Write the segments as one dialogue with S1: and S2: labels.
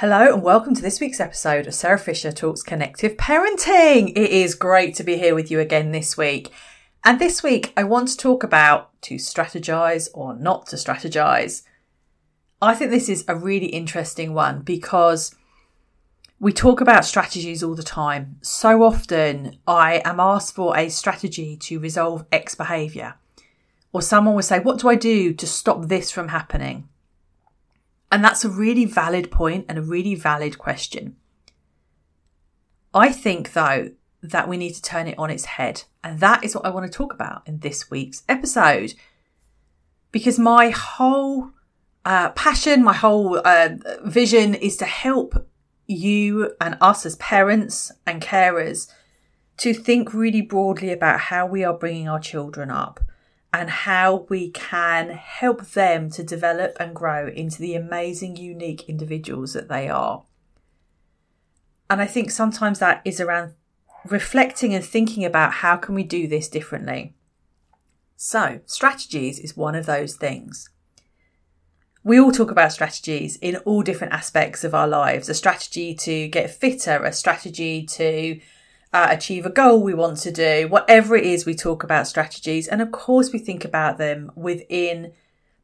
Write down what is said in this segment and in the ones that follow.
S1: Hello and welcome to this week's episode of Sarah Fisher Talks Connective Parenting. It is great to be here with you again this week. And this week I want to talk about to strategize or not to strategize. I think this is a really interesting one because we talk about strategies all the time. So often I am asked for a strategy to resolve X behavior. Or someone will say, What do I do to stop this from happening? And that's a really valid point and a really valid question. I think, though, that we need to turn it on its head. And that is what I want to talk about in this week's episode. Because my whole uh, passion, my whole uh, vision is to help you and us as parents and carers to think really broadly about how we are bringing our children up and how we can help them to develop and grow into the amazing, unique individuals that they are. And I think sometimes that is around reflecting and thinking about how can we do this differently. So, strategies is one of those things. We all talk about strategies in all different aspects of our lives a strategy to get fitter, a strategy to uh, achieve a goal we want to do, whatever it is, we talk about strategies. And of course, we think about them within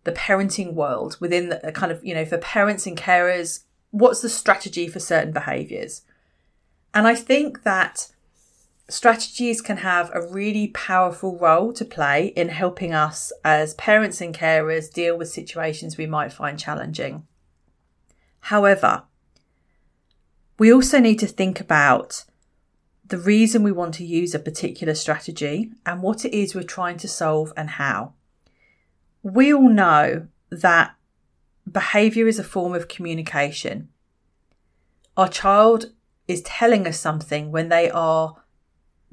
S1: the parenting world, within the kind of, you know, for parents and carers, what's the strategy for certain behaviors? And I think that strategies can have a really powerful role to play in helping us as parents and carers deal with situations we might find challenging. However, we also need to think about the reason we want to use a particular strategy and what it is we're trying to solve and how. We all know that behaviour is a form of communication. Our child is telling us something when they are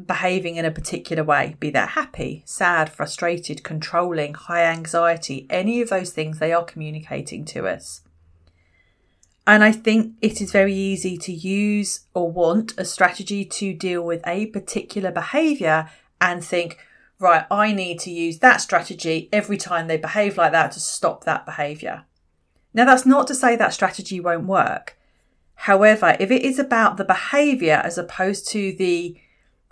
S1: behaving in a particular way, be that happy, sad, frustrated, controlling, high anxiety, any of those things they are communicating to us. And I think it is very easy to use or want a strategy to deal with a particular behavior and think, right, I need to use that strategy every time they behave like that to stop that behavior. Now, that's not to say that strategy won't work. However, if it is about the behavior as opposed to the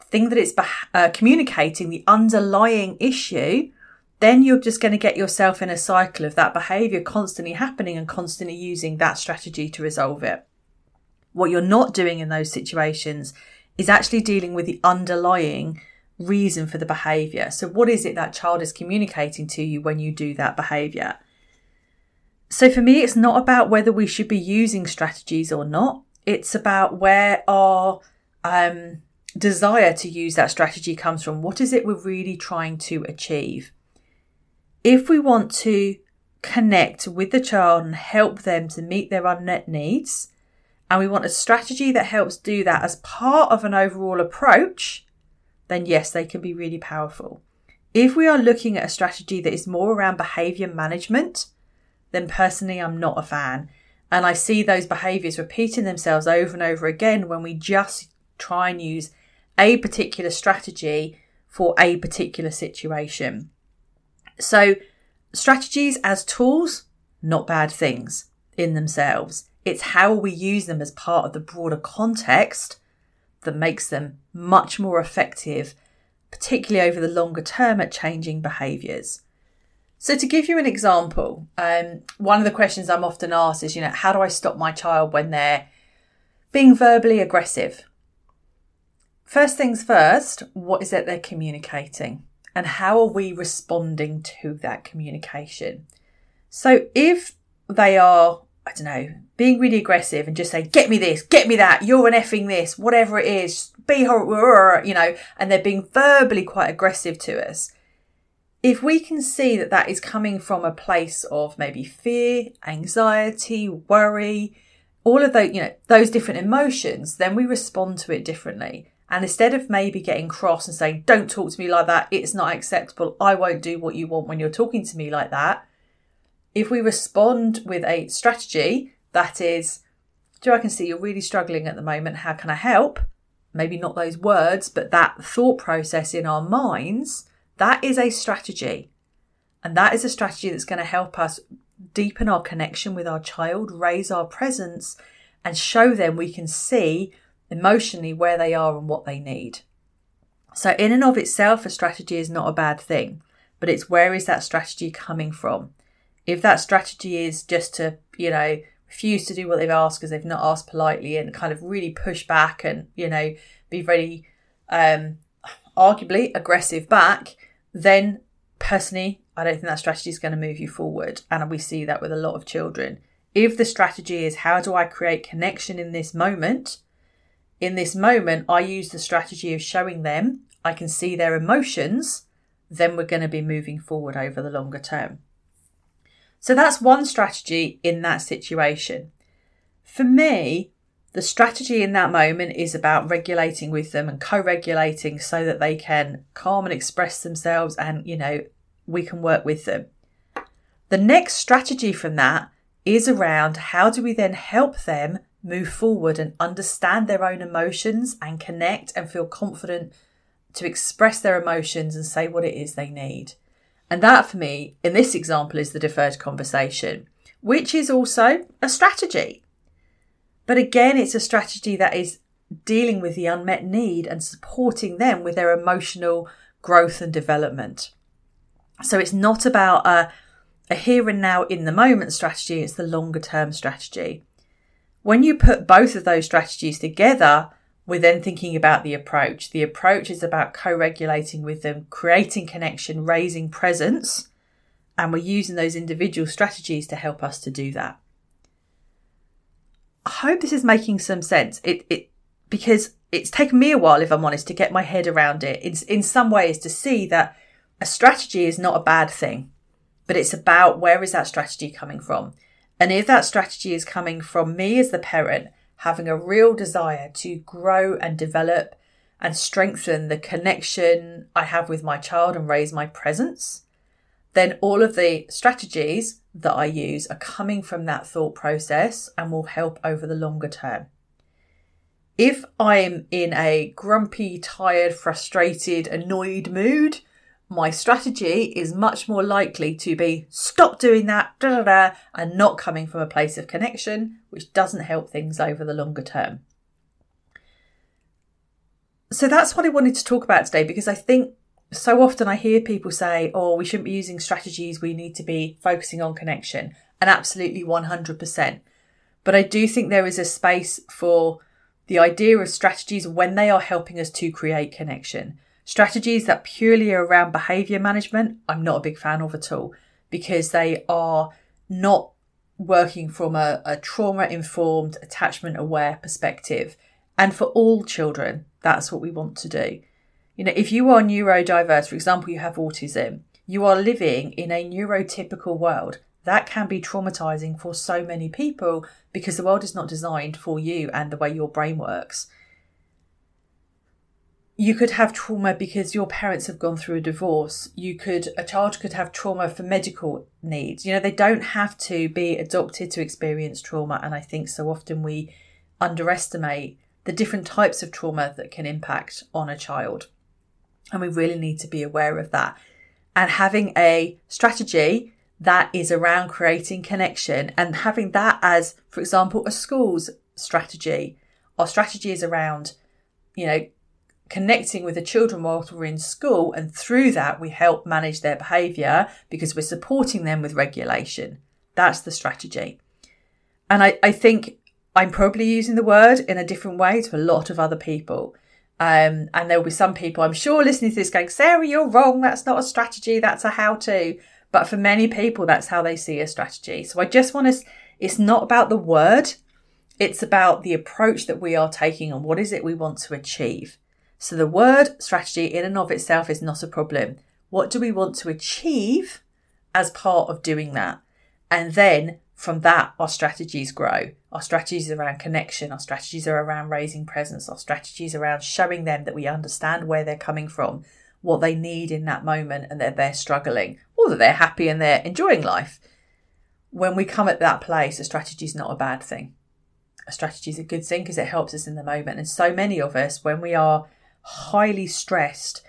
S1: thing that it's uh, communicating, the underlying issue, then you're just going to get yourself in a cycle of that behavior constantly happening and constantly using that strategy to resolve it. What you're not doing in those situations is actually dealing with the underlying reason for the behavior. So, what is it that child is communicating to you when you do that behavior? So, for me, it's not about whether we should be using strategies or not. It's about where our um, desire to use that strategy comes from. What is it we're really trying to achieve? If we want to connect with the child and help them to meet their unmet needs, and we want a strategy that helps do that as part of an overall approach, then yes, they can be really powerful. If we are looking at a strategy that is more around behavior management, then personally, I'm not a fan. And I see those behaviors repeating themselves over and over again when we just try and use a particular strategy for a particular situation. So, strategies as tools, not bad things in themselves. It's how we use them as part of the broader context that makes them much more effective, particularly over the longer term at changing behaviours. So, to give you an example, um, one of the questions I'm often asked is, you know, how do I stop my child when they're being verbally aggressive? First things first, what is it they're communicating? And how are we responding to that communication? So if they are, I don't know, being really aggressive and just say, get me this, get me that, you're an effing this, whatever it is, be horrible, you know, and they're being verbally quite aggressive to us. If we can see that that is coming from a place of maybe fear, anxiety, worry, all of those, you know, those different emotions, then we respond to it differently. And instead of maybe getting cross and saying, don't talk to me like that, it's not acceptable, I won't do what you want when you're talking to me like that, if we respond with a strategy that is, do I can see you're really struggling at the moment, how can I help? Maybe not those words, but that thought process in our minds, that is a strategy. And that is a strategy that's going to help us deepen our connection with our child, raise our presence, and show them we can see emotionally where they are and what they need. So, in and of itself, a strategy is not a bad thing, but it's where is that strategy coming from? If that strategy is just to, you know, refuse to do what they've asked because they've not asked politely and kind of really push back and, you know, be very um, arguably aggressive back, then personally, I don't think that strategy is going to move you forward. And we see that with a lot of children. If the strategy is how do I create connection in this moment, in this moment, I use the strategy of showing them I can see their emotions, then we're going to be moving forward over the longer term. So that's one strategy in that situation. For me, the strategy in that moment is about regulating with them and co-regulating so that they can calm and express themselves and you know we can work with them the next strategy from that is around how do we then help them move forward and understand their own emotions and connect and feel confident to express their emotions and say what it is they need and that for me in this example is the deferred conversation which is also a strategy but again, it's a strategy that is dealing with the unmet need and supporting them with their emotional growth and development. So it's not about a, a here and now in the moment strategy, it's the longer term strategy. When you put both of those strategies together, we're then thinking about the approach. The approach is about co regulating with them, creating connection, raising presence, and we're using those individual strategies to help us to do that. I hope this is making some sense. It it because it's taken me a while, if I'm honest, to get my head around it. It's in some ways to see that a strategy is not a bad thing, but it's about where is that strategy coming from. And if that strategy is coming from me as the parent, having a real desire to grow and develop and strengthen the connection I have with my child and raise my presence, then all of the strategies that I use are coming from that thought process and will help over the longer term. If I'm in a grumpy, tired, frustrated, annoyed mood, my strategy is much more likely to be stop doing that da, da, da, and not coming from a place of connection, which doesn't help things over the longer term. So that's what I wanted to talk about today because I think so often I hear people say, oh, we shouldn't be using strategies, we need to be focusing on connection. And absolutely 100%. But I do think there is a space for the idea of strategies when they are helping us to create connection. Strategies that purely are around behaviour management, I'm not a big fan of at all because they are not working from a, a trauma informed, attachment aware perspective. And for all children, that's what we want to do. You know, if you are neurodiverse, for example, you have autism, you are living in a neurotypical world. That can be traumatizing for so many people because the world is not designed for you and the way your brain works. You could have trauma because your parents have gone through a divorce. You could, a child could have trauma for medical needs. You know, they don't have to be adopted to experience trauma. And I think so often we underestimate the different types of trauma that can impact on a child. And we really need to be aware of that. And having a strategy that is around creating connection and having that as, for example, a school's strategy. Our strategy is around, you know, connecting with the children whilst we're in school. And through that, we help manage their behaviour because we're supporting them with regulation. That's the strategy. And I, I think I'm probably using the word in a different way to a lot of other people. Um, and there will be some people, I'm sure, listening to this going, Sarah, you're wrong. That's not a strategy. That's a how to. But for many people, that's how they see a strategy. So I just want to, it's not about the word. It's about the approach that we are taking and what is it we want to achieve. So the word strategy in and of itself is not a problem. What do we want to achieve as part of doing that? And then from that, our strategies grow. Our strategies around connection, our strategies are around raising presence, our strategies around showing them that we understand where they're coming from, what they need in that moment, and that they're struggling, or that they're happy and they're enjoying life. When we come at that place, a strategy is not a bad thing. A strategy is a good thing because it helps us in the moment. And so many of us, when we are highly stressed,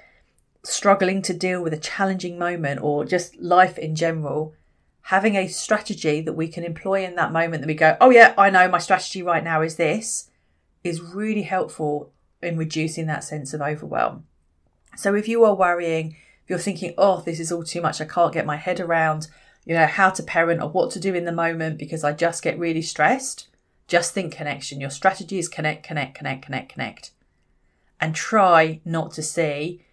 S1: struggling to deal with a challenging moment or just life in general, having a strategy that we can employ in that moment that we go, oh, yeah, I know my strategy right now is this, is really helpful in reducing that sense of overwhelm. So if you are worrying, if you're thinking, oh, this is all too much, I can't get my head around, you know, how to parent or what to do in the moment because I just get really stressed, just think connection. Your strategy is connect, connect, connect, connect, connect. And try not to see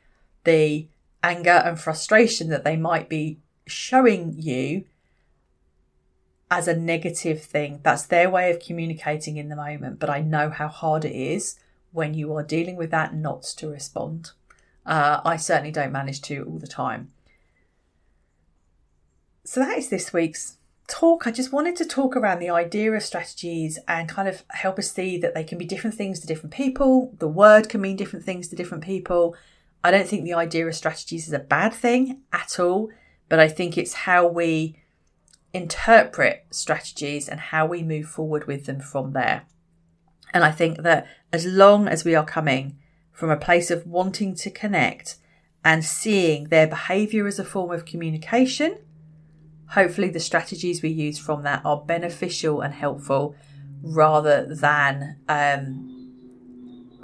S1: the anger and frustration that they might be showing you as a negative thing. That's their way of communicating in the moment. But I know how hard it is when you are dealing with that not to respond. Uh, I certainly don't manage to all the time. So that is this week's talk. I just wanted to talk around the idea of strategies and kind of help us see that they can be different things to different people. The word can mean different things to different people. I don't think the idea of strategies is a bad thing at all, but I think it's how we interpret strategies and how we move forward with them from there. And I think that as long as we are coming from a place of wanting to connect and seeing their behaviour as a form of communication, hopefully the strategies we use from that are beneficial and helpful rather than um,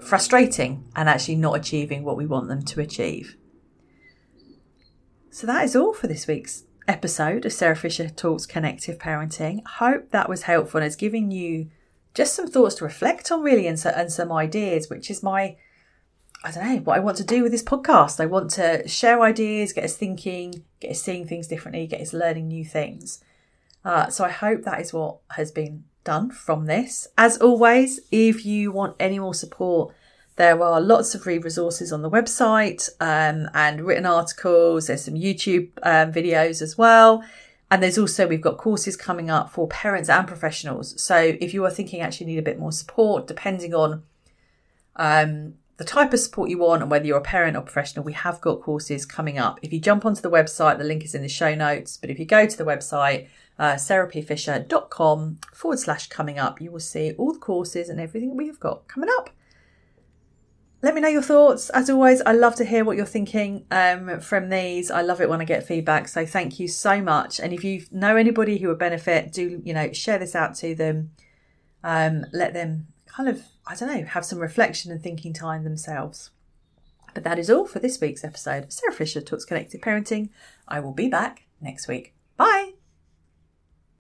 S1: frustrating and actually not achieving what we want them to achieve. So that is all for this week's episode of Sarah Fisher Talks Connective Parenting. Hope that was helpful and has given you just some thoughts to reflect on really and, so, and some ideas, which is my I don't know what I want to do with this podcast. I want to share ideas, get us thinking, get us seeing things differently, get us learning new things. Uh, so I hope that is what has been done from this. As always, if you want any more support, there are lots of free resources on the website um, and written articles. There's some YouTube um, videos as well. And there's also, we've got courses coming up for parents and professionals. So if you are thinking actually need a bit more support, depending on um, the type of support you want and whether you're a parent or professional, we have got courses coming up. If you jump onto the website, the link is in the show notes. But if you go to the website, uh, sarahpfisher.com forward slash coming up, you will see all the courses and everything we have got coming up. Let me know your thoughts. As always, I love to hear what you're thinking um, from these. I love it when I get feedback. So thank you so much. And if you know anybody who would benefit, do you know share this out to them. Um, let them kind of, I don't know, have some reflection and thinking time themselves. But that is all for this week's episode. Sarah Fisher Talks Connected Parenting. I will be back next week. Bye.